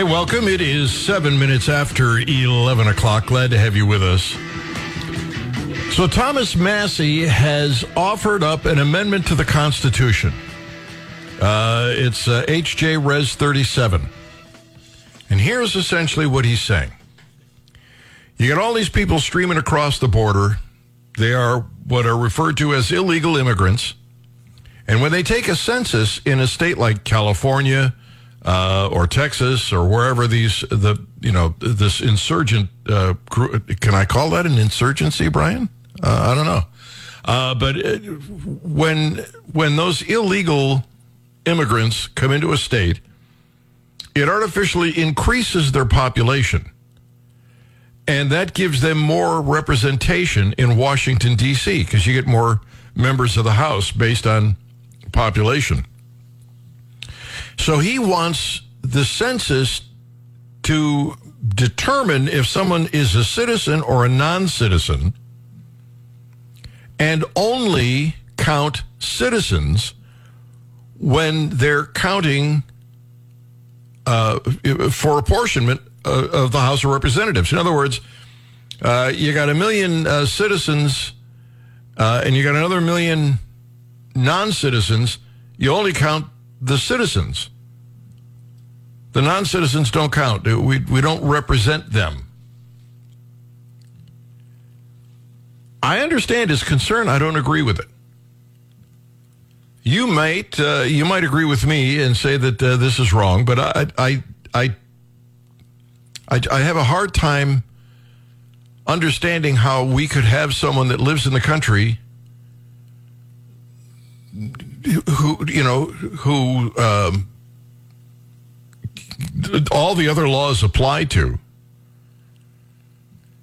Hey, welcome. It is seven minutes after 11 o'clock. Glad to have you with us. So, Thomas Massie has offered up an amendment to the Constitution. Uh, it's uh, HJ Res 37. And here's essentially what he's saying You got all these people streaming across the border. They are what are referred to as illegal immigrants. And when they take a census in a state like California, uh, or Texas or wherever these the you know this insurgent uh, can I call that an insurgency, Brian? Uh, I don't know, uh, but it, uh, when when those illegal immigrants come into a state, it artificially increases their population, and that gives them more representation in Washington D.C. because you get more members of the House based on population. So he wants the census to determine if someone is a citizen or a non citizen and only count citizens when they're counting uh, for apportionment uh, of the House of Representatives. In other words, uh, you got a million uh, citizens uh, and you got another million non citizens. You only count the citizens. The non citizens don't count. We, we don't represent them. I understand his concern. I don't agree with it. You might uh, you might agree with me and say that uh, this is wrong, but I, I I I I have a hard time understanding how we could have someone that lives in the country who you know who um, all the other laws apply to.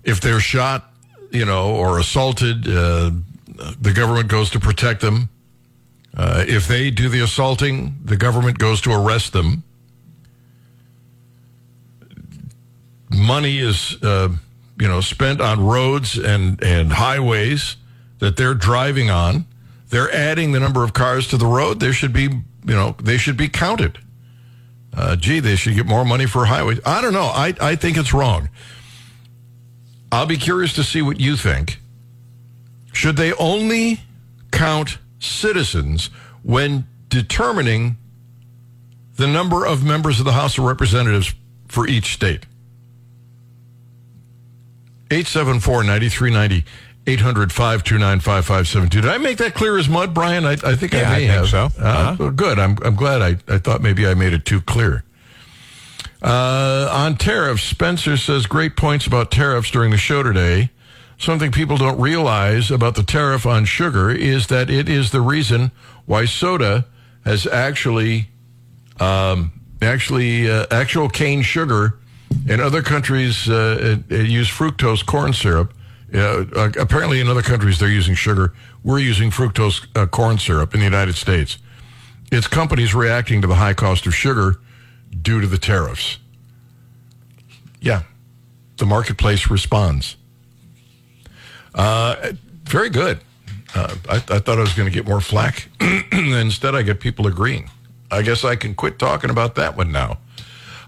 If they're shot, you know, or assaulted, uh, the government goes to protect them. Uh, if they do the assaulting, the government goes to arrest them. Money is, uh, you know, spent on roads and, and highways that they're driving on they're adding the number of cars to the road. There should be, you know, they should be counted. Uh, gee, they should get more money for highways. I don't know. I, I think it's wrong. I'll be curious to see what you think. Should they only count citizens when determining the number of members of the House of Representatives for each state? 874 9390. 800 529 5572. Did I make that clear as mud, Brian? I, I think yeah, I may I have. so. Uh, uh-huh. good. I'm, I'm glad. I, I thought maybe I made it too clear. Uh, on tariffs, Spencer says great points about tariffs during the show today. Something people don't realize about the tariff on sugar is that it is the reason why soda has actually, um, actually, uh, actual cane sugar in other countries uh, use fructose corn syrup yeah, uh, apparently, in other countries, they're using sugar. We're using fructose uh, corn syrup in the United States. It's companies reacting to the high cost of sugar due to the tariffs. Yeah, the marketplace responds. Uh, very good. Uh, I, I, thought I was going to get more flack. Instead, I get people agreeing. I guess I can quit talking about that one now.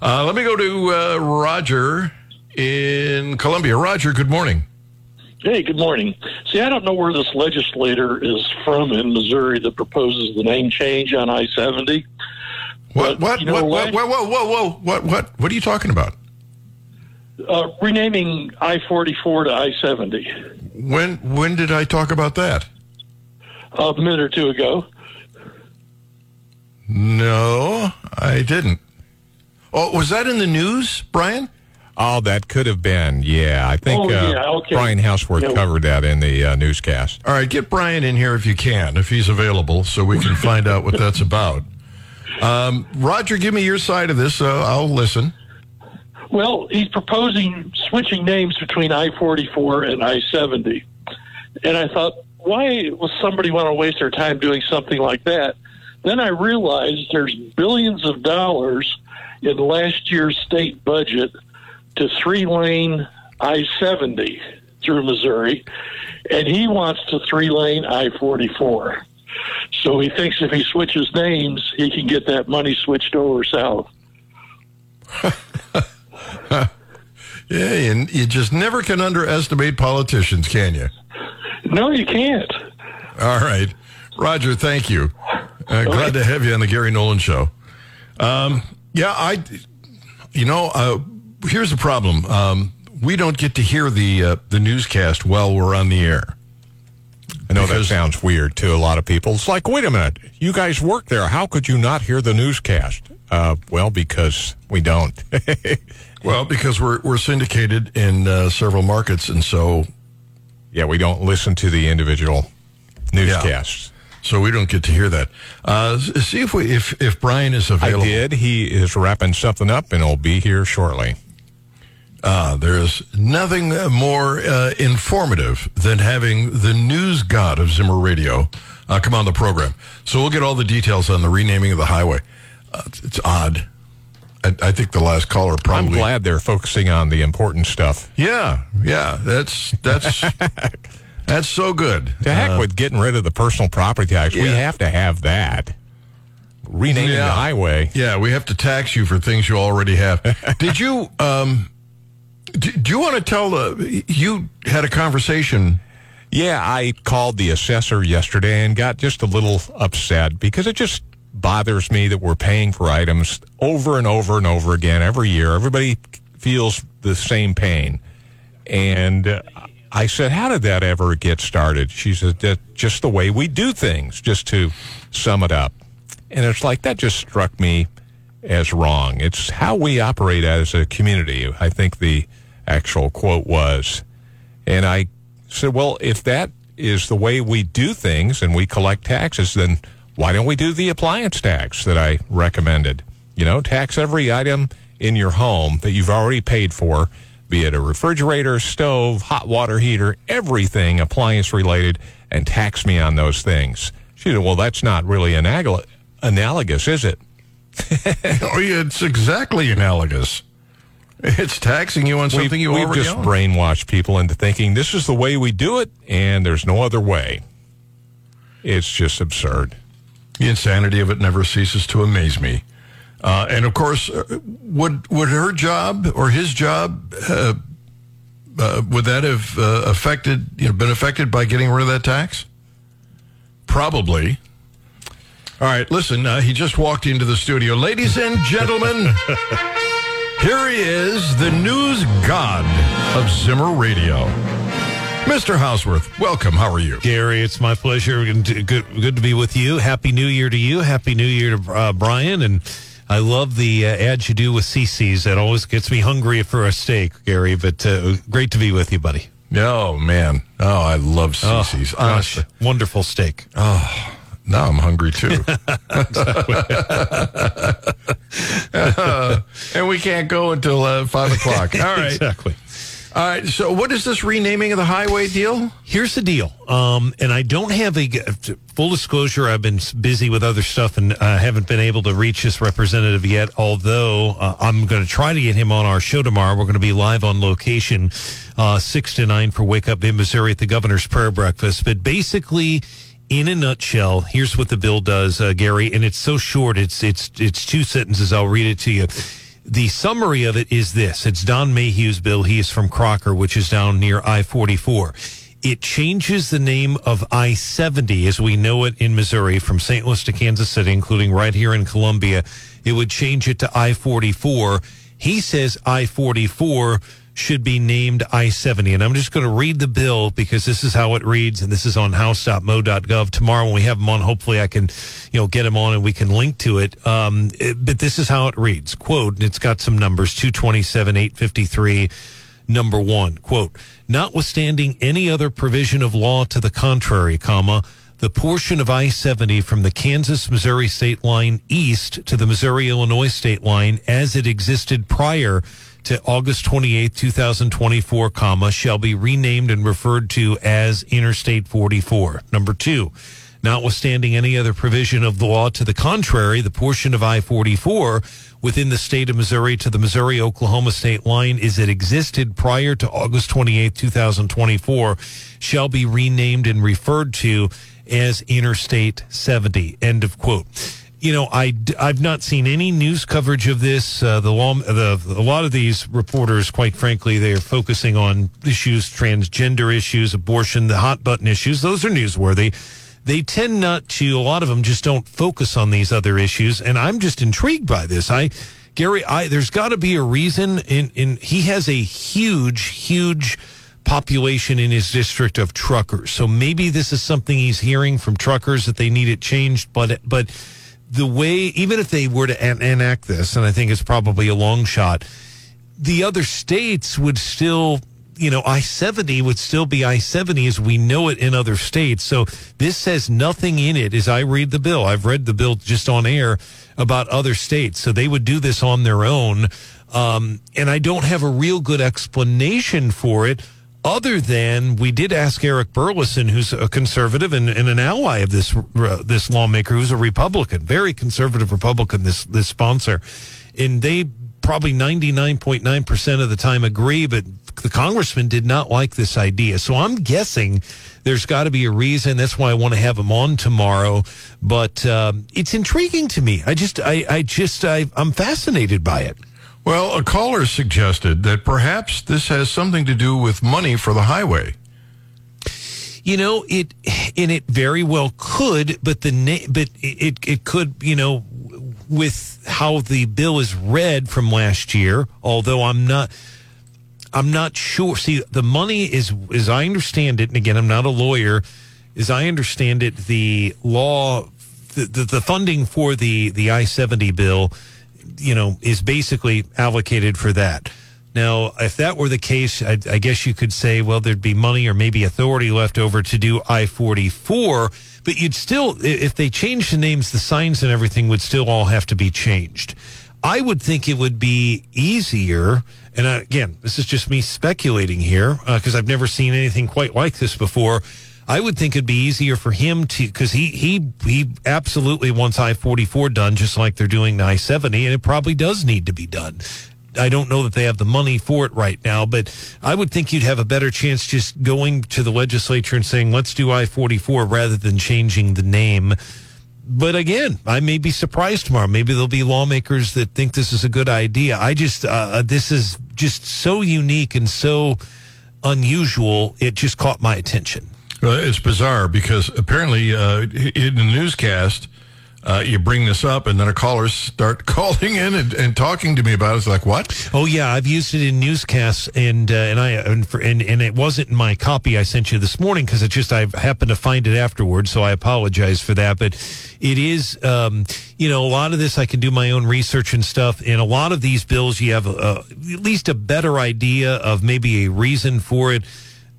Uh, let me go to uh, Roger in Columbia. Roger, good morning. Hey, good morning. See, I don't know where this legislator is from in Missouri that proposes the name change on I seventy. What? What? You know, what, what? Whoa! Whoa! Whoa! What? What? What are you talking about? Uh, renaming I forty four to I seventy. When? When did I talk about that? A minute or two ago. No, I didn't. Oh, was that in the news, Brian? Oh, that could have been. Yeah, I think oh, yeah, uh, okay. Brian Hauswirth yeah. covered that in the uh, newscast. All right, get Brian in here if you can, if he's available, so we can find out what that's about. Um, Roger, give me your side of this. Uh, I'll listen. Well, he's proposing switching names between I 44 and I 70. And I thought, why would somebody want to waste their time doing something like that? Then I realized there's billions of dollars in last year's state budget to three lane I 70 through Missouri, and he wants to three lane I 44. So he thinks if he switches names, he can get that money switched over south. Yeah, and you just never can underestimate politicians, can you? No, you can't. All right. Roger, thank you. Uh, glad to have you on the Gary Nolan Show. Um, yeah, I, you know, uh, here's the problem. Um, we don't get to hear the uh, the newscast while we're on the air. I know that sounds weird to a lot of people. It's like, wait a minute, you guys work there. How could you not hear the newscast? Uh, well, because we don't. Well, because we're we're syndicated in uh, several markets, and so yeah, we don't listen to the individual newscasts. so we don't get to hear that. Uh, see if we if if Brian is available. I did. He is wrapping something up and he'll be here shortly. Uh, there's nothing uh, more uh, informative than having the news god of Zimmer Radio uh, come on the program. So we'll get all the details on the renaming of the highway. Uh, it's, it's odd. I, I think the last caller probably. I'm glad they're focusing on the important stuff. Yeah, yeah. That's that's that's so good. To heck Uh, with getting rid of the personal property tax. We have to have that. Renaming Yeah. the highway. Yeah, we have to tax you for things you already have. Did you? Um, do, do you want to tell? You had a conversation. Yeah, I called the assessor yesterday and got just a little upset because it just bothers me that we're paying for items over and over and over again every year. Everybody feels the same pain. And uh, I said, How did that ever get started? She said, "That's Just the way we do things, just to sum it up. And it's like that just struck me as wrong. It's how we operate as a community, I think the actual quote was. And I said, well, if that is the way we do things and we collect taxes, then why don't we do the appliance tax that I recommended? You know, tax every item in your home that you've already paid for, be it a refrigerator, stove, hot water heater, everything appliance related, and tax me on those things. She said, well, that's not really anal- analogous, is it? Oh, yeah, it's exactly analogous. It's taxing you on something we've, you we've already just own. brainwashed people into thinking this is the way we do it and there's no other way. It's just absurd. the insanity of it never ceases to amaze me. Uh, and of course, uh, would would her job or his job uh, uh, would that have uh, affected you know been affected by getting rid of that tax? Probably. All right, listen. Uh, he just walked into the studio, ladies and gentlemen. here he is, the news god of Zimmer Radio, Mr. Hauswirth. Welcome. How are you? Gary, it's my pleasure. and Good, good to be with you. Happy New Year to you. Happy New Year to uh, Brian. And I love the uh, ads you do with CC's. That always gets me hungry for a steak, Gary. But uh, great to be with you, buddy. Oh man. Oh, I love CC's. Gosh, Honestly. wonderful steak. Now I'm hungry too. and we can't go until uh, five o'clock. All right. Exactly. All right. So, what is this renaming of the highway deal? Here's the deal. Um, and I don't have a full disclosure. I've been busy with other stuff and uh, haven't been able to reach this representative yet. Although uh, I'm going to try to get him on our show tomorrow. We're going to be live on location, uh, six to nine for Wake Up in Missouri at the Governor's Prayer Breakfast. But basically, in a nutshell, here's what the bill does, uh, Gary, and it's so short. It's it's it's two sentences. I'll read it to you. The summary of it is this: It's Don Mayhew's bill. He is from Crocker, which is down near I-44. It changes the name of I-70 as we know it in Missouri, from St. Louis to Kansas City, including right here in Columbia. It would change it to I-44. He says I-44 should be named I-70. And I'm just going to read the bill because this is how it reads, and this is on house.mo.gov. Tomorrow when we have him on, hopefully I can, you know, get him on and we can link to it. Um, it- but this is how it reads. Quote, and it's got some numbers, 227, 853, number one. Quote, notwithstanding any other provision of law to the contrary, comma, the portion of I-70 from the Kansas-Missouri state line east to the Missouri-Illinois state line as it existed prior to August 28, 2024, comma, shall be renamed and referred to as Interstate 44. Number two, notwithstanding any other provision of the law to the contrary, the portion of I-44 within the state of Missouri to the Missouri-Oklahoma state line is it existed prior to August 28, 2024, shall be renamed and referred to as Interstate 70. End of quote. You know, I I've not seen any news coverage of this. Uh, the law, the a lot of these reporters, quite frankly, they are focusing on issues, transgender issues, abortion, the hot button issues. Those are newsworthy. They tend not to. A lot of them just don't focus on these other issues, and I'm just intrigued by this. I, Gary, I there's got to be a reason. In in he has a huge, huge population in his district of truckers. So maybe this is something he's hearing from truckers that they need it changed, but but the way, even if they were to en- enact this, and I think it's probably a long shot, the other states would still, you know, I 70 would still be I 70 as we know it in other states. So this says nothing in it as I read the bill. I've read the bill just on air about other states. So they would do this on their own. Um, and I don't have a real good explanation for it other than we did ask Eric Burlison, who's a conservative and, and an ally of this uh, this lawmaker, who's a Republican, very conservative Republican. This this sponsor, and they probably ninety nine point nine percent of the time agree, but the congressman did not like this idea. So I'm guessing there's got to be a reason. That's why I want to have him on tomorrow. But um, it's intriguing to me. I just I I just I, I'm fascinated by it. Well, a caller suggested that perhaps this has something to do with money for the highway. You know it, and it very well could, but the na- but it it could you know with how the bill is read from last year. Although I'm not. I'm not sure. See, the money is, as I understand it, and again, I'm not a lawyer. As I understand it, the law, the, the, the funding for the the I seventy bill you know, is basically allocated for that. Now, if that were the case, I, I, guess you could say, well, there'd be money or maybe authority left over to do I 44, but you'd still, if they changed the names, the signs and everything would still all have to be changed. I would think it would be easier. And again, this is just me speculating here because uh, I've never seen anything quite like this before I would think it'd be easier for him to because he he he absolutely wants I forty four done just like they're doing I seventy, and it probably does need to be done. I don't know that they have the money for it right now, but I would think you'd have a better chance just going to the legislature and saying, let's do I 44 rather than changing the name. But again, I may be surprised tomorrow. Maybe there'll be lawmakers that think this is a good idea. I just, uh, this is just so unique and so unusual. It just caught my attention. It's bizarre because apparently uh, in the newscast, uh, you bring this up, and then a callers start calling in and, and, talking to me about it. It's like, what? Oh yeah, I've used it in newscasts, and uh, and I and, for, and and it wasn't my copy I sent you this morning because it just I happened to find it afterwards, so I apologize for that. But it is, um, you know, a lot of this I can do my own research and stuff, and a lot of these bills you have a, at least a better idea of maybe a reason for it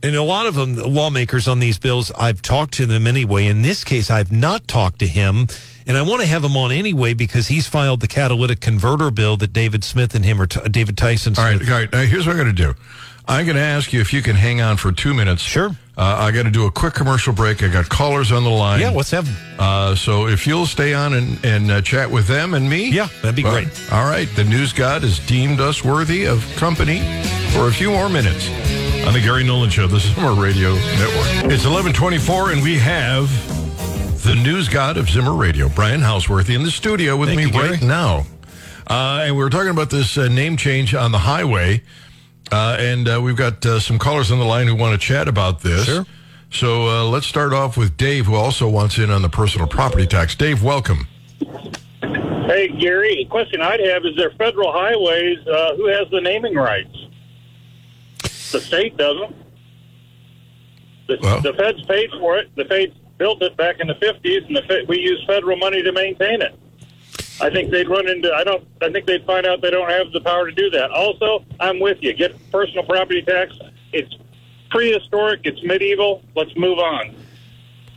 and a lot of them, the lawmakers on these bills, I've talked to them anyway. In this case, I've not talked to him. And I want to have him on anyway because he's filed the catalytic converter bill that David Smith and him, or T- David Tyson. All right, all right. Now, here's what I'm going to do. I'm going to ask you if you can hang on for two minutes. Sure. Uh, I got to do a quick commercial break. I got callers on the line. Yeah, what's happening? Uh, so if you'll stay on and, and uh, chat with them and me. Yeah, that'd be great. All right. The news god has deemed us worthy of company for a few more minutes on the Gary Nolan Show. This is our radio network. It's 1124, and we have the news god of Zimmer Radio, Brian Houseworthy, in the studio with Thank me you, right now. Uh, and we were talking about this uh, name change on the highway. Uh, and uh, we've got uh, some callers on the line who want to chat about this. Sure. So uh, let's start off with Dave, who also wants in on the personal property tax. Dave, welcome. Hey, Gary, a question I'd have is there federal highways, who has the naming rights? The state doesn't. The, well, the feds paid for it. The feds built it back in the 50s, and the, we use federal money to maintain it. I think they'd run into. I don't. I think they'd find out they don't have the power to do that. Also, I'm with you. Get personal property tax. It's prehistoric. It's medieval. Let's move on.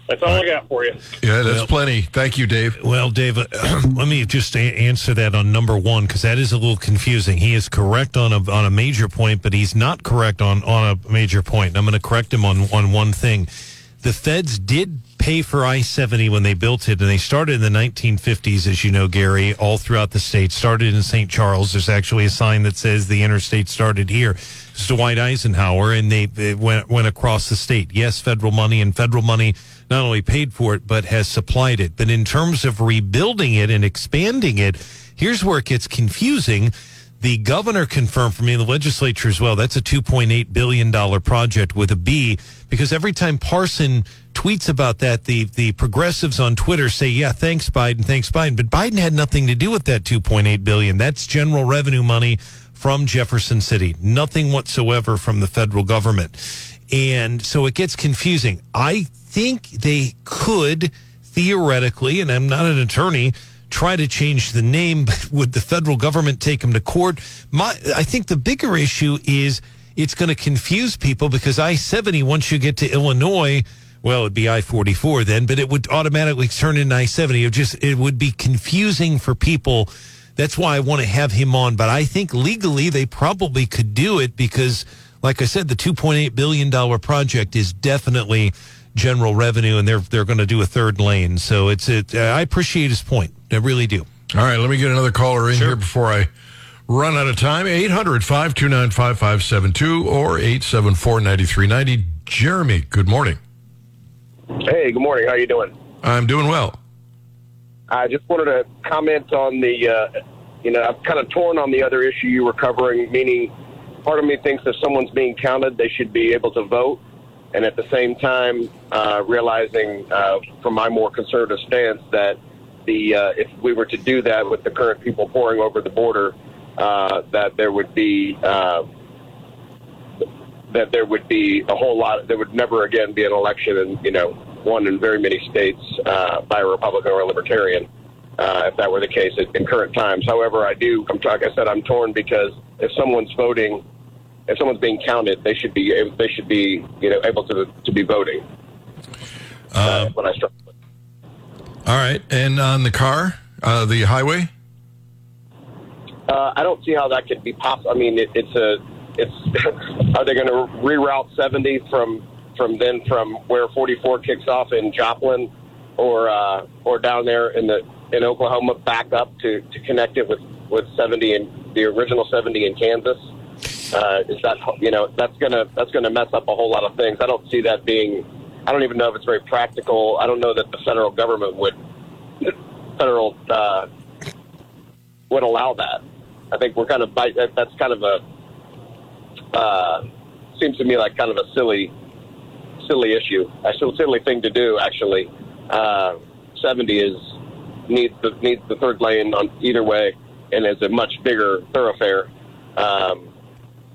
That's all I got for you. Yeah, that's well, plenty. Thank you, Dave. Well, Dave, uh, let me just a- answer that on number one because that is a little confusing. He is correct on a on a major point, but he's not correct on on a major point. I'm going to correct him on on one thing. the feds did pay for I 70 when they built it, and they started in the 1950s, as you know, Gary, all throughout the state. Started in St. Charles. There's actually a sign that says the interstate started here. It's Dwight Eisenhower, and they, they went, went across the state. Yes, federal money, and federal money not only paid for it, but has supplied it. But in terms of rebuilding it and expanding it, here's where it gets confusing the governor confirmed for me the legislature as well. That's a $2.8 billion project with a B because every time Parson tweets about that, the, the progressives on Twitter say, yeah, thanks Biden, thanks Biden. But Biden had nothing to do with that 2.8 billion. That's general revenue money from Jefferson City. Nothing whatsoever from the federal government. And so it gets confusing. I think they could theoretically, and I'm not an attorney, try to change the name, but would the federal government take them to court? My, I think the bigger issue is it's going to confuse people because I 70, once you get to Illinois, well, it'd be I 44 then, but it would automatically turn into I 70. It just, it would be confusing for people. That's why I want to have him on. But I think legally they probably could do it because, like I said, the $2.8 billion project is definitely general revenue and they're, they're going to do a third lane. So it's, it, I appreciate his point. I really do. All right, let me get another caller in sure. here before I run out of time. 800 529 5572 or 874 9390. Jeremy, good morning. Hey, good morning. How you doing? I'm doing well. I just wanted to comment on the, uh, you know, I'm kind of torn on the other issue you were covering, meaning part of me thinks if someone's being counted, they should be able to vote. And at the same time, uh, realizing uh, from my more conservative stance that the uh, if we were to do that with the current people pouring over the border, uh, that there would be uh, that there would be a whole lot. There would never again be an election, in you know, one in very many states uh, by a Republican or a Libertarian. If that were the case in current times. However, I do. I'm like I said, I'm torn because if someone's voting, if someone's being counted, they should be they should be you know able to to be voting. Uh, when I struggle. All right, and on the car, uh, the highway. Uh, I don't see how that could be possible. I mean, it, it's a, it's. are they going to reroute 70 from from then from where 44 kicks off in Joplin, or uh, or down there in the in Oklahoma, back up to to connect it with with 70 and the original 70 in Kansas? Uh, is that you know that's gonna that's gonna mess up a whole lot of things. I don't see that being I don't even know if it's very practical. I don't know that the federal government would federal uh, would allow that. I think we're kind of by, that's kind of a uh, seems to me like kind of a silly silly issue, a silly thing to do. Actually, uh, seventy is needs the needs the third lane on either way, and is a much bigger thoroughfare um,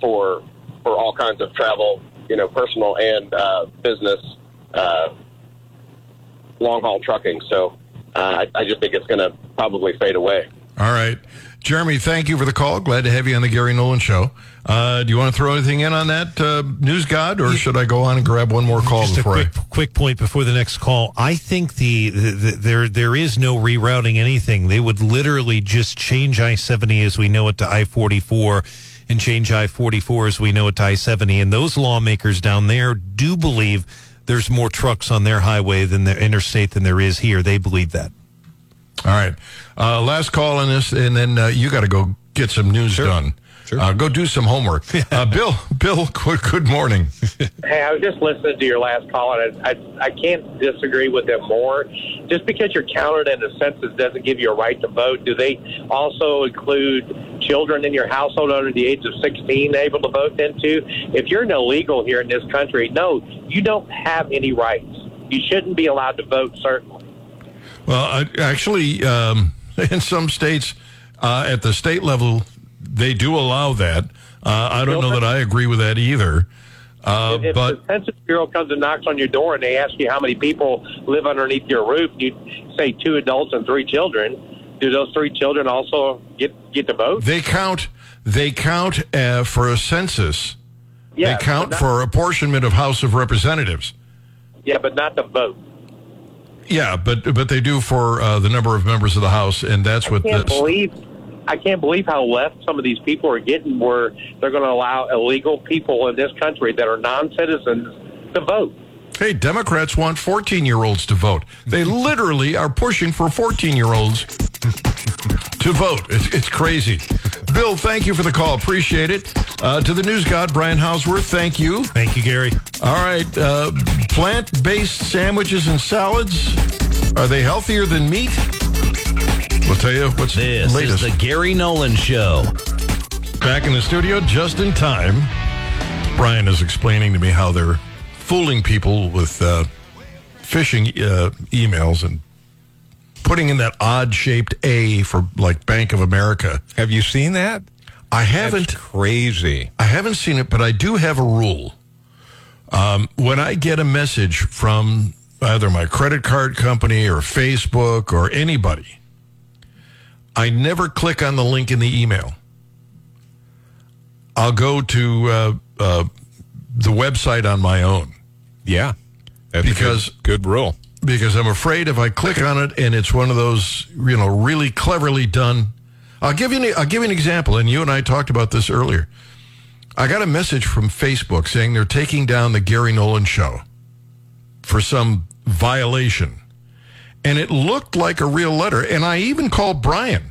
for for all kinds of travel, you know, personal and uh, business uh, long haul trucking. So uh, I, I just think it's going to probably fade away. All right. Jeremy, thank you for the call. Glad to have you on the Gary Nolan Show. Uh, do you want to throw anything in on that, uh, News God, or should I go on and grab one more call Just before a quick, I... quick point before the next call? I think the, the, the, there there is no rerouting anything. They would literally just change I seventy as we know it to I forty four, and change I forty four as we know it to I seventy. And those lawmakers down there do believe there's more trucks on their highway than the interstate than there is here. They believe that. All right. Uh, last call on this, and then uh, you got to go get some news sure. done. Sure. Uh, go do some homework. Uh, Bill, Bill, good morning. hey, I was just listening to your last call, and I, I, I can't disagree with them more. Just because you're counted in the census doesn't give you a right to vote. Do they also include children in your household under the age of 16 able to vote then too? If you're an illegal here in this country, no, you don't have any rights. You shouldn't be allowed to vote, certainly. Well, actually, um, in some states, uh, at the state level, they do allow that. Uh, I don't know that I agree with that either. Uh, if, but the Census Bureau comes and knocks on your door and they ask you how many people live underneath your roof, you say two adults and three children. Do those three children also get get to vote? They count. They count uh, for a census. Yeah, they count not, for apportionment of House of Representatives. Yeah, but not the vote. Yeah, but but they do for uh, the number of members of the House, and that's I what. Can't this, believe I can't believe how left some of these people are getting where they're going to allow illegal people in this country that are non citizens to vote. Hey, Democrats want 14 year olds to vote. They literally are pushing for 14 year olds to vote. It's, it's, crazy. Bill, thank you for the call. Appreciate it. Uh, to the news god, Brian Hauswirth, thank you. Thank you, Gary. All right. Uh, Plant based sandwiches and salads, are they healthier than meat? We'll tell you what's this latest. is the Gary Nolan Show. Back in the studio just in time. Brian is explaining to me how they're fooling people with uh, phishing uh, emails and putting in that odd shaped A for like Bank of America. Have you seen that? I haven't. That's crazy. I haven't seen it, but I do have a rule. Um, when I get a message from either my credit card company or Facebook or anybody, I never click on the link in the email. I'll go to uh, uh, the website on my own. Yeah. because good, good rule. Because I'm afraid if I click on it and it's one of those, you know, really cleverly done. I'll give you an, I'll give you an example, and you and I talked about this earlier. I got a message from Facebook saying they're taking down the Gary Nolan show for some violation. And it looked like a real letter. And I even called Brian.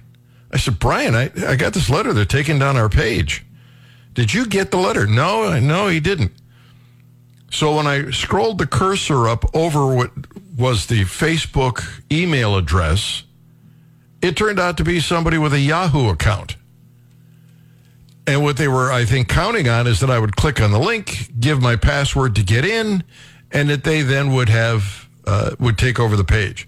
I said, Brian, I, I got this letter. They're taking down our page. Did you get the letter? No, no, he didn't. So when I scrolled the cursor up over what was the Facebook email address, it turned out to be somebody with a Yahoo account. And what they were, I think, counting on is that I would click on the link, give my password to get in, and that they then would have uh, would take over the page.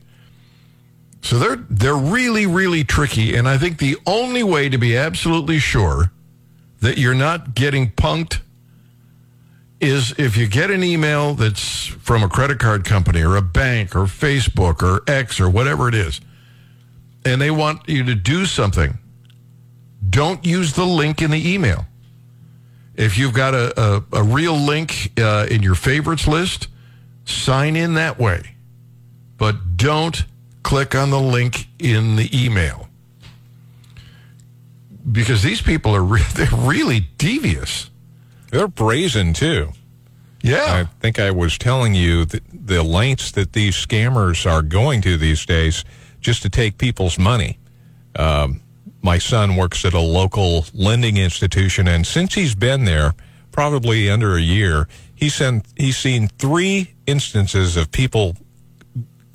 So they're they're really really tricky, and I think the only way to be absolutely sure that you're not getting punked is if you get an email that's from a credit card company or a bank or Facebook or X or whatever it is, and they want you to do something, don't use the link in the email. If you've got a, a, a real link uh, in your favorites list, sign in that way. But don't click on the link in the email. Because these people are re- they're really devious. They're brazen too. Yeah. I think I was telling you the lengths that these scammers are going to these days just to take people's money. Um, my son works at a local lending institution, and since he's been there, probably under a year, he's sent, he's seen three instances of people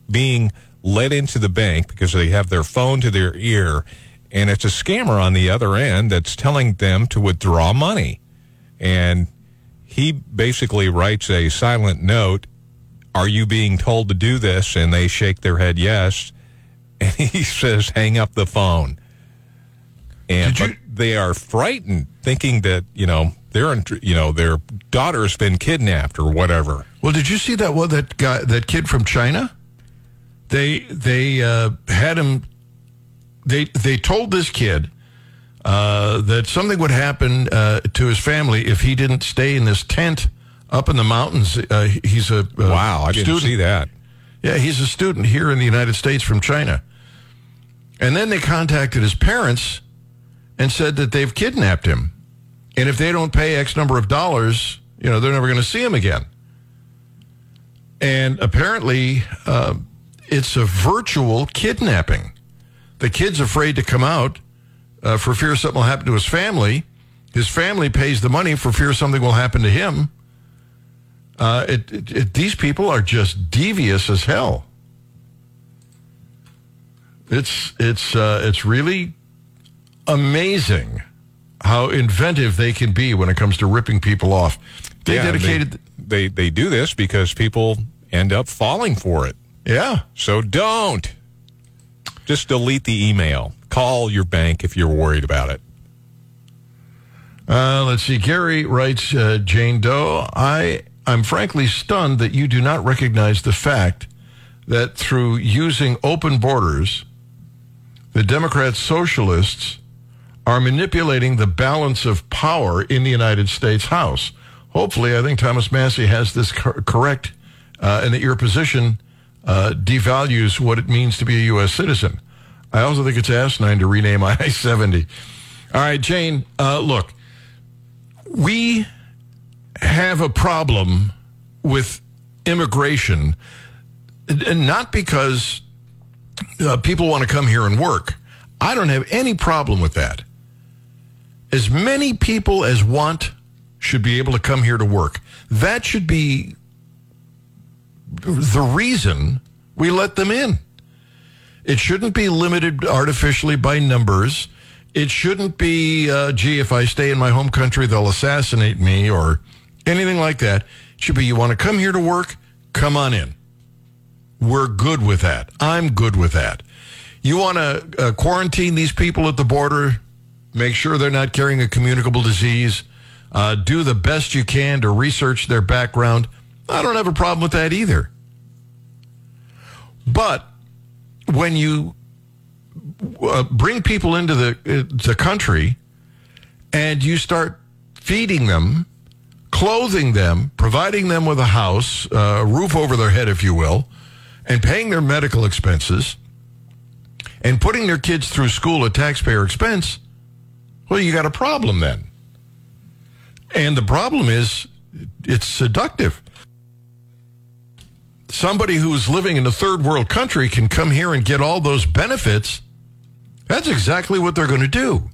being led into the bank because they have their phone to their ear, and it's a scammer on the other end that's telling them to withdraw money. And he basically writes a silent note Are you being told to do this? And they shake their head yes. And he says, Hang up the phone. And but they are frightened, thinking that, you know, their you know, their daughter's been kidnapped or whatever. Well, did you see that one that guy that kid from China? They they uh, had him. They they told this kid uh, that something would happen uh, to his family if he didn't stay in this tent up in the mountains. Uh, he's a uh, Wow, I didn't see that. Yeah, he's a student here in the United States from China. And then they contacted his parents and said that they've kidnapped him. And if they don't pay X number of dollars, you know, they're never going to see him again. And apparently, uh, it's a virtual kidnapping. The kid's afraid to come out uh, for fear something will happen to his family. His family pays the money for fear something will happen to him. Uh, it, it, it, these people are just devious as hell. It's it's uh, it's really amazing how inventive they can be when it comes to ripping people off. They Yeah, dedicated, They, they they do this because people end up falling for it. Yeah. So don't. Just delete the email. Call your bank if you're worried about it. Uh, let's see. Gary writes, uh, Jane Doe, I I'm frankly stunned that you do not recognize the fact that through using open borders, the Democrat socialists are manipulating the balance of power in the United States House. Hopefully, I think Thomas Massie has this cor- correct, uh, and that your position uh, devalues what it means to be a U.S. citizen. I also think it's asinine to rename I 70. All right, Jane, uh, look, we have a problem with immigration, and not because uh, people want to come here and work. I don't have any problem with that. As many people as want should be able to come here to work. That should be the reason we let them in. It shouldn't be limited artificially by numbers. It shouldn't be, uh, gee, if I stay in my home country, they'll assassinate me or anything like that. It should be, you want to come here to work? Come on in. We're good with that. I'm good with that. You want to uh, quarantine these people at the border, make sure they're not carrying a communicable disease, uh, do the best you can to research their background. I don't have a problem with that either. But when you uh, bring people into the uh, the country and you start feeding them, clothing them, providing them with a house, uh, a roof over their head, if you will, and paying their medical expenses, and putting their kids through school at taxpayer expense, well, you got a problem then. And the problem is it's seductive somebody who's living in a third world country can come here and get all those benefits, that's exactly what they're going to do.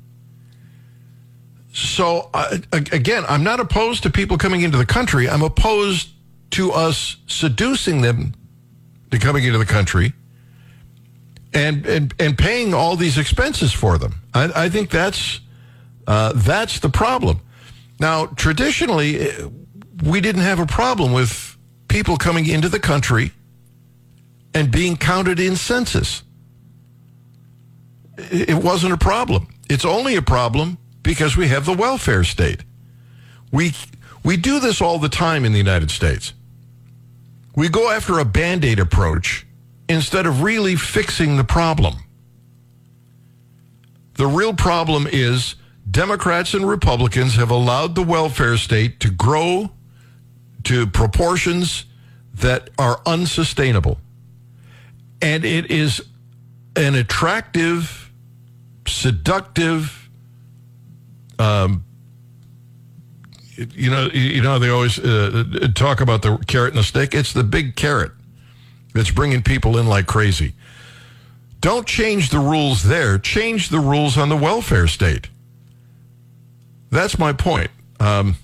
So, uh, again, I'm not opposed to people coming into the country. I'm opposed to us seducing them to coming into the country and and, and paying all these expenses for them. I, I think that's uh, that's the problem. Now, traditionally, we didn't have a problem with people coming into the country and being counted in census. It wasn't a problem. It's only a problem because we have the welfare state. We, we do this all the time in the United States. We go after a band aid approach instead of really fixing the problem. The real problem is Democrats and Republicans have allowed the welfare state to grow to proportions that are unsustainable. And it is an attractive, seductive, um, you know, you know, they always uh, talk about the carrot and the stick. It's the big carrot that's bringing people in like crazy. Don't change the rules there. Change the rules on the welfare state. That's my point. Um,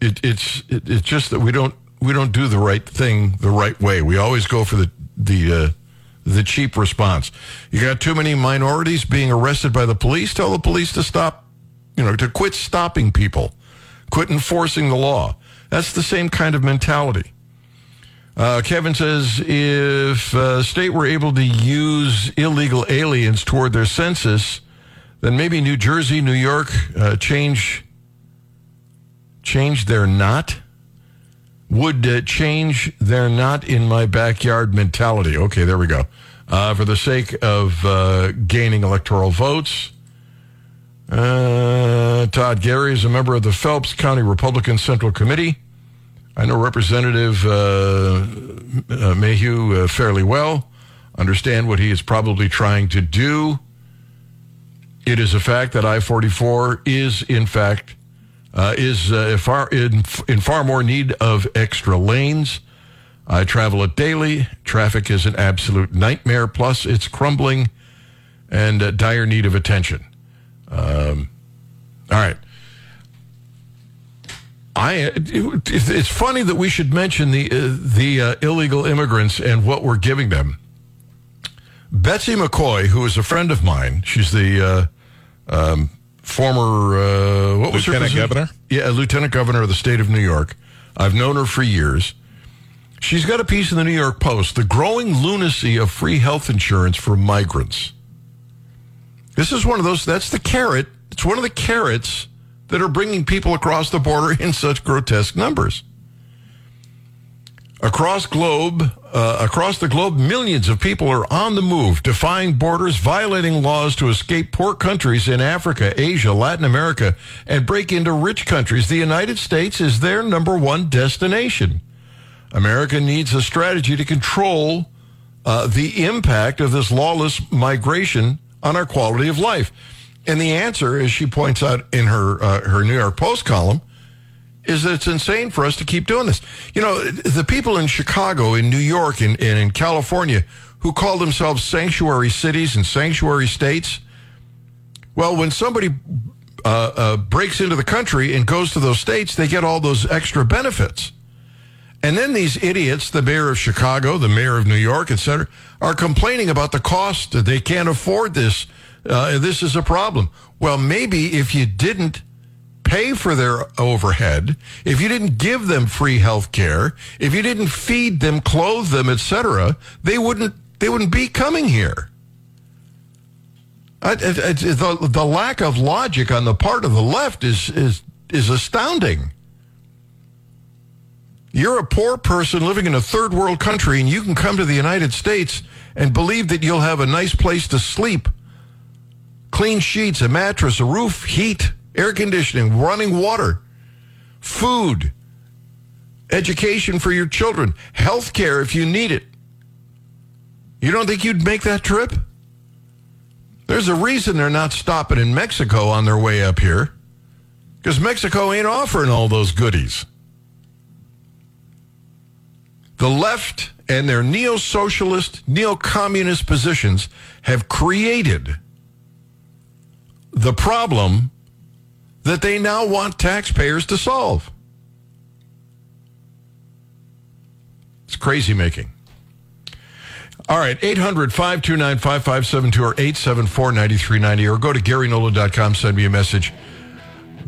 it, it's it, it's just that we don't we don't do the right thing the right way. We always go for the the uh, the cheap response. You got too many minorities being arrested by the police. Tell the police to stop, you know, to quit stopping people, quit enforcing the law. That's the same kind of mentality. Uh, Kevin says if uh, state were able to use illegal aliens toward their census, then maybe New Jersey, New York uh, change change their not would uh, change their not in my backyard mentality. Okay, there we go. Uh, for the sake of uh, gaining electoral votes. Uh, Todd Gary is a member of the Phelps County Republican Central Committee. I know Representative uh, uh, Mayhew fairly well, understand what he is probably trying to do. It is a fact that I 44 is, in fact, uh, is uh, far in, in far more need of extra lanes. I travel it daily. Traffic is an absolute nightmare. Plus, it's crumbling and uh, dire need of attention. Um, all right. I, it's funny that we should mention the uh, the uh, illegal immigrants and what we're giving them. Betsy McCaughey, who is a friend of mine, she's the uh, um, former uh, what was it? lieutenant governor? Yeah, lieutenant governor of the state of New York. I've known her for years. She's got a piece in the New York Post: the growing lunacy of free health insurance for migrants. This is one of those. That's the carrot. It's one of the carrots that are bringing people across the border in such grotesque numbers. Across globe, uh, across the globe, millions of people are on the move, defying borders, violating laws to escape poor countries in Africa, Asia, Latin America, and break into rich countries. The United States is their number one destination. America needs a strategy to control uh, the impact of this lawless migration on our quality of life. And the answer, as she points out in her uh, her New York Post column, is that it's insane for us to keep doing this. You know, the people in Chicago, in New York, and in, in, in California who call themselves sanctuary cities and sanctuary states. Well, when somebody uh, uh, breaks into the country and goes to those states, they get all those extra benefits. And then these idiots, the mayor of Chicago, the mayor of New York, et cetera, are complaining about the cost that they can't afford this. Uh, this is a problem. Well, maybe if you didn't pay for their overhead, if you didn't give them free health care, if you didn't feed them, clothe them, etc., they wouldn't they wouldn't be coming here. I, I, I, the, the lack of logic on the part of the left is is is astounding. You're a poor person living in a third world country, and you can come to the United States and believe that you'll have a nice place to sleep, clean sheets, a mattress, a roof, heat, air conditioning, running water, food, education for your children, health care if you need it. You don't think you'd make that trip? There's a reason they're not stopping in Mexico on their way up here. Because Mexico ain't offering all those goodies. The left and their neo socialist, neo communist positions have created the problem that they now want taxpayers to solve. It's crazy making. All right, 800 529 5572 or 874 9390 or go to GaryNolan.com, send me a message.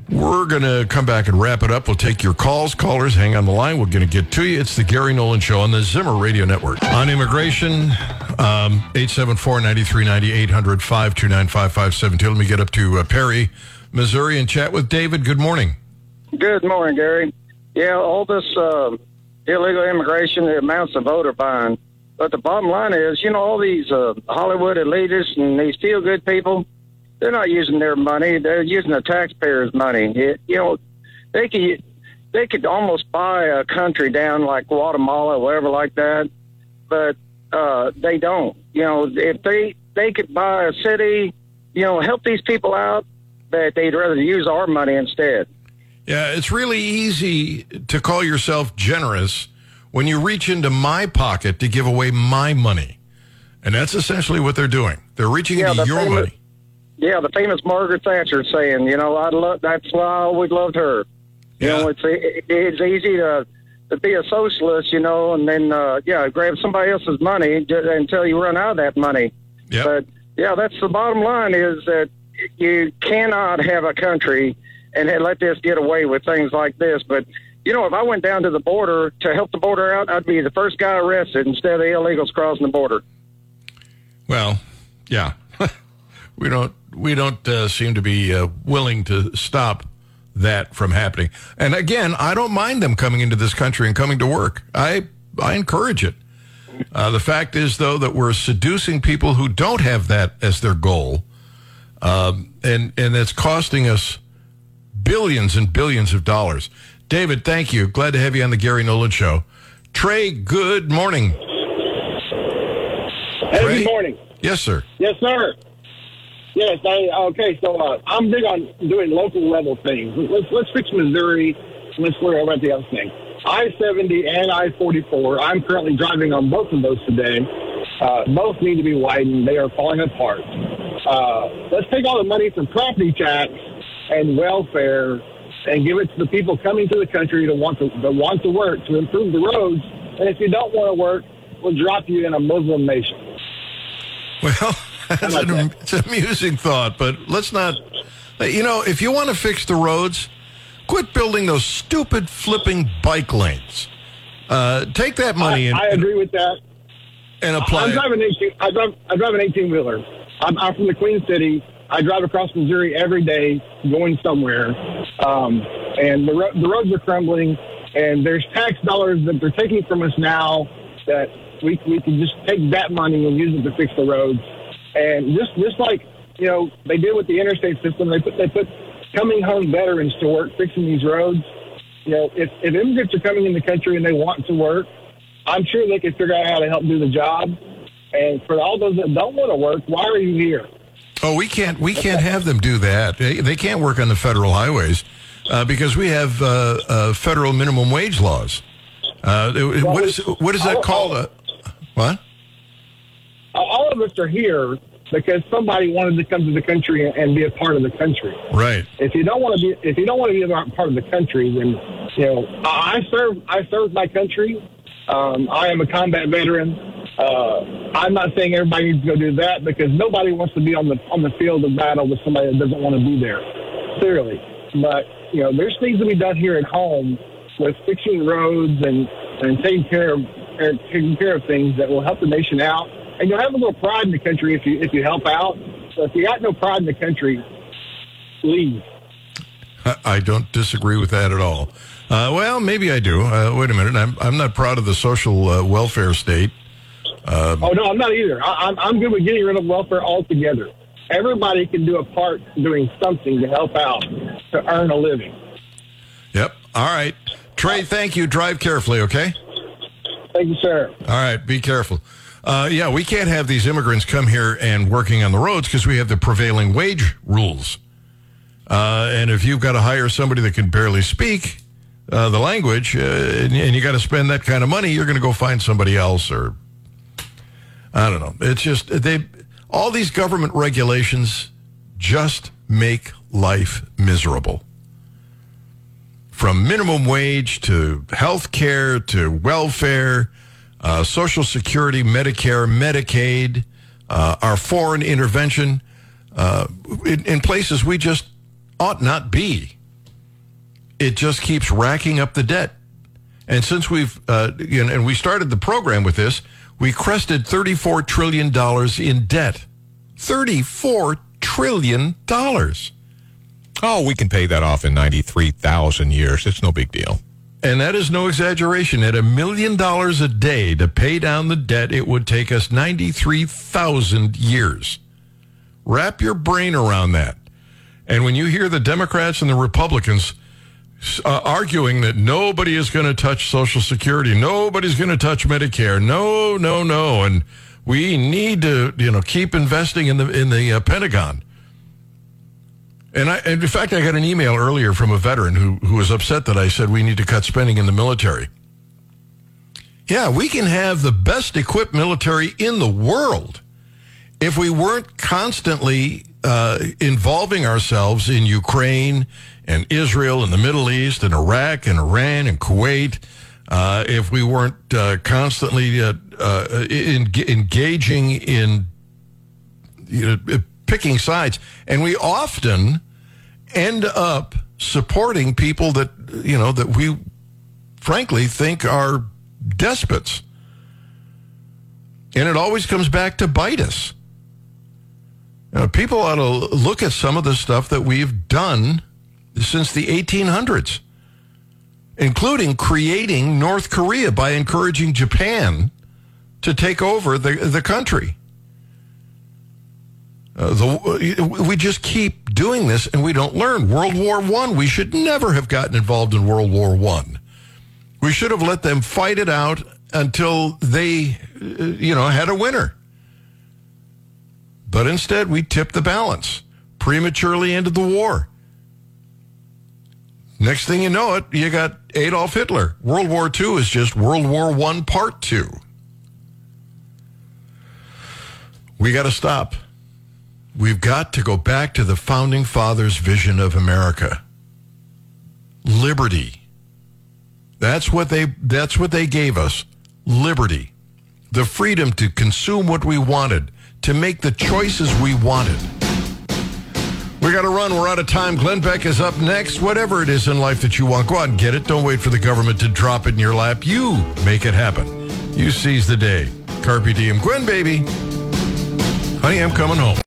We're going to come back and wrap it up. We'll take your calls. Callers, hang on the line. We're going to get to you. It's the Gary Nolan Show on the Zimmer Radio Network. On immigration, um, 874 9390, 800 529 5572. Let me get up to uh, Perry, Missouri, and chat with David. Good morning. Good morning, Gary. Yeah, all this uh, illegal immigration it amounts to voter buying. But the bottom line is, you know, all these uh, Hollywood elitists and these feel good people, they're not using their money. They're using the taxpayers' money. It, you know, they could they could almost buy a country down like Guatemala, or whatever like that, but uh, they don't. You know, if they they could buy a city, you know, help these people out, but they'd rather use our money instead. Yeah, it's really easy to call yourself generous when you reach into my pocket to give away my money. And that's essentially what they're doing. They're reaching yeah, into the your famous, money. Yeah, the famous Margaret Thatcher saying, you know, I love that's why I always loved her. You yeah. know, it's it's easy to to be a socialist, you know, and then uh, yeah, grab somebody else's money until you run out of that money. Yep. But yeah, that's the bottom line is that you cannot have a country and let this get away with things like this. But you know, if I went down to the border to help the border out, I'd be the first guy arrested instead of the illegals crossing the border. Well, yeah, we don't we don't uh, seem to be uh, willing to stop that from happening. And again, I don't mind them coming into this country and coming to work. I I encourage it. Uh, the fact is, though, that we're seducing people who don't have that as their goal, um, and and it's costing us billions and billions of dollars. David, thank you. Glad to have you on the Gary Nolan Show. Trey, good morning. Hey, Trey? good morning. Yes, sir. Yes, sir. Yes, I, okay, so uh, I'm big on doing local level things. Let's, let's fix Missouri. Let's worry about the other thing. I-70 and I-44, I'm currently driving on both of those today. Uh, both need to be widened. They are falling apart. Uh, let's take all the money from property tax and welfare and give it to the people coming to the country to want to, to want to work to improve the roads. And if you don't want to work, we'll drop you in a Muslim nation. Well, that's an, it's an amusing thought, but let's not. You know, if you want to fix the roads, quit building those stupid flipping bike lanes. Uh, take that money I, and I agree with that. And apply. I'm driving 18. I drive. I drive an 18 wheeler. I'm, I'm from the Queen City. I drive across Missouri every day going somewhere, um, and the, ro- the roads are crumbling, and there's tax dollars that they're taking from us now that we, we can just take that money and use it to fix the roads. And just, just like, you know, they did with the interstate system, they put, they put coming home veterans to work fixing these roads. You know, if, if immigrants are coming in the country and they want to work, I'm sure they can figure out how to help do the job. And for all those that don't want to work, why are you here? Oh, we can't we can't have them do that. They, they can't work on the federal highways. uh, because we have uh, uh, federal minimum wage laws. Uh, what is what is that I'll- called? Uh, what? All of us are here because somebody wanted to come to the country and- be a part of the country. Right. If you don't want to be, if you don't want to be a part of the country, then you know I I serve. I serve my country. Um, I am a combat veteran. Uh, I'm not saying everybody needs to go do that because nobody wants to be on the on the field of battle with somebody that doesn't want to be there. Clearly, but you know there's things to be done here at home with fixing roads and and taking care of and taking care of things that will help the nation out. And you'll have a little pride in the country if you if you help out. So if you got no pride in the country, leave. I- don't disagree with that at all. Uh, well, maybe I do. Uh, wait a minute. I'm I'm not proud of the social uh, welfare state. Oh no, I'm not either. I, I'm I'm good with getting rid of welfare altogether. Everybody can do a part doing something to help out to earn a living. Yep. All right. Trey, thank you. Drive carefully, okay? Thank you, sir. All right, be careful. Uh, yeah, we can't have these immigrants come here and working on the roads because we have the prevailing wage rules. Uh, and if you've got to hire somebody that can barely speak uh, the language uh, and, and you got to spend that kind of money, you're going to go find somebody else or I don't know. It's just they all these government regulations just make life miserable from minimum wage to health care to welfare, uh, Social Security, Medicare, Medicaid, uh, our foreign intervention uh, in, in places we just ought not be. It just keeps racking up the debt. And since we've, uh, you know, and we started the program with this, we crested $34 trillion in debt. $34 trillion. Oh, we can pay that off in 93,000 years. It's no big deal. And that is no exaggeration. At a million dollars a day to pay down the debt, it would take us 93,000 years. Wrap your brain around that. And when you hear the Democrats and the Republicans uh, arguing that nobody is going to touch Social Security, nobody's going to touch Medicare, no, no, no, and we need to, you know, keep investing in the in the uh, Pentagon. And I, and in fact, I got an email earlier from a veteran who, who was upset that I said we need to cut spending in the military. Yeah, we can have the best equipped military in the world if we weren't constantly uh, involving ourselves in Ukraine and Israel and the Middle East and Iraq and Iran and Kuwait. Uh, if we weren't uh, constantly uh, uh, in, engaging in you know, picking sides, and we often end up supporting people that you know that we frankly think are despots, and it always comes back to bite us. You know, people ought to look at some of the stuff that we've done since the 1800s, including creating North Korea by encouraging Japan to take over the, the country. Uh, the, we just keep doing this and we don't learn. World War One, we should never have gotten involved in World War One. We should have let them fight it out until they, uh, you know, had a winner. But instead, we tipped the balance, prematurely ended the war. Next thing you know it, you got Adolf Hitler. World War II is just World War One Part Two. We got to stop. We've got to go back to the founding fathers' vision of America. Liberty. That's what they that's what they gave us. Liberty. The freedom to consume what we wanted, to make the choices we wanted. We got to run. We're out of time. Glenn Beck is up next. Whatever it is in life that you want, go out and get it. Don't wait for the government to drop it in your lap. You make it happen. You seize the day. Carpe diem. Gwen, baby. Honey, I'm coming home.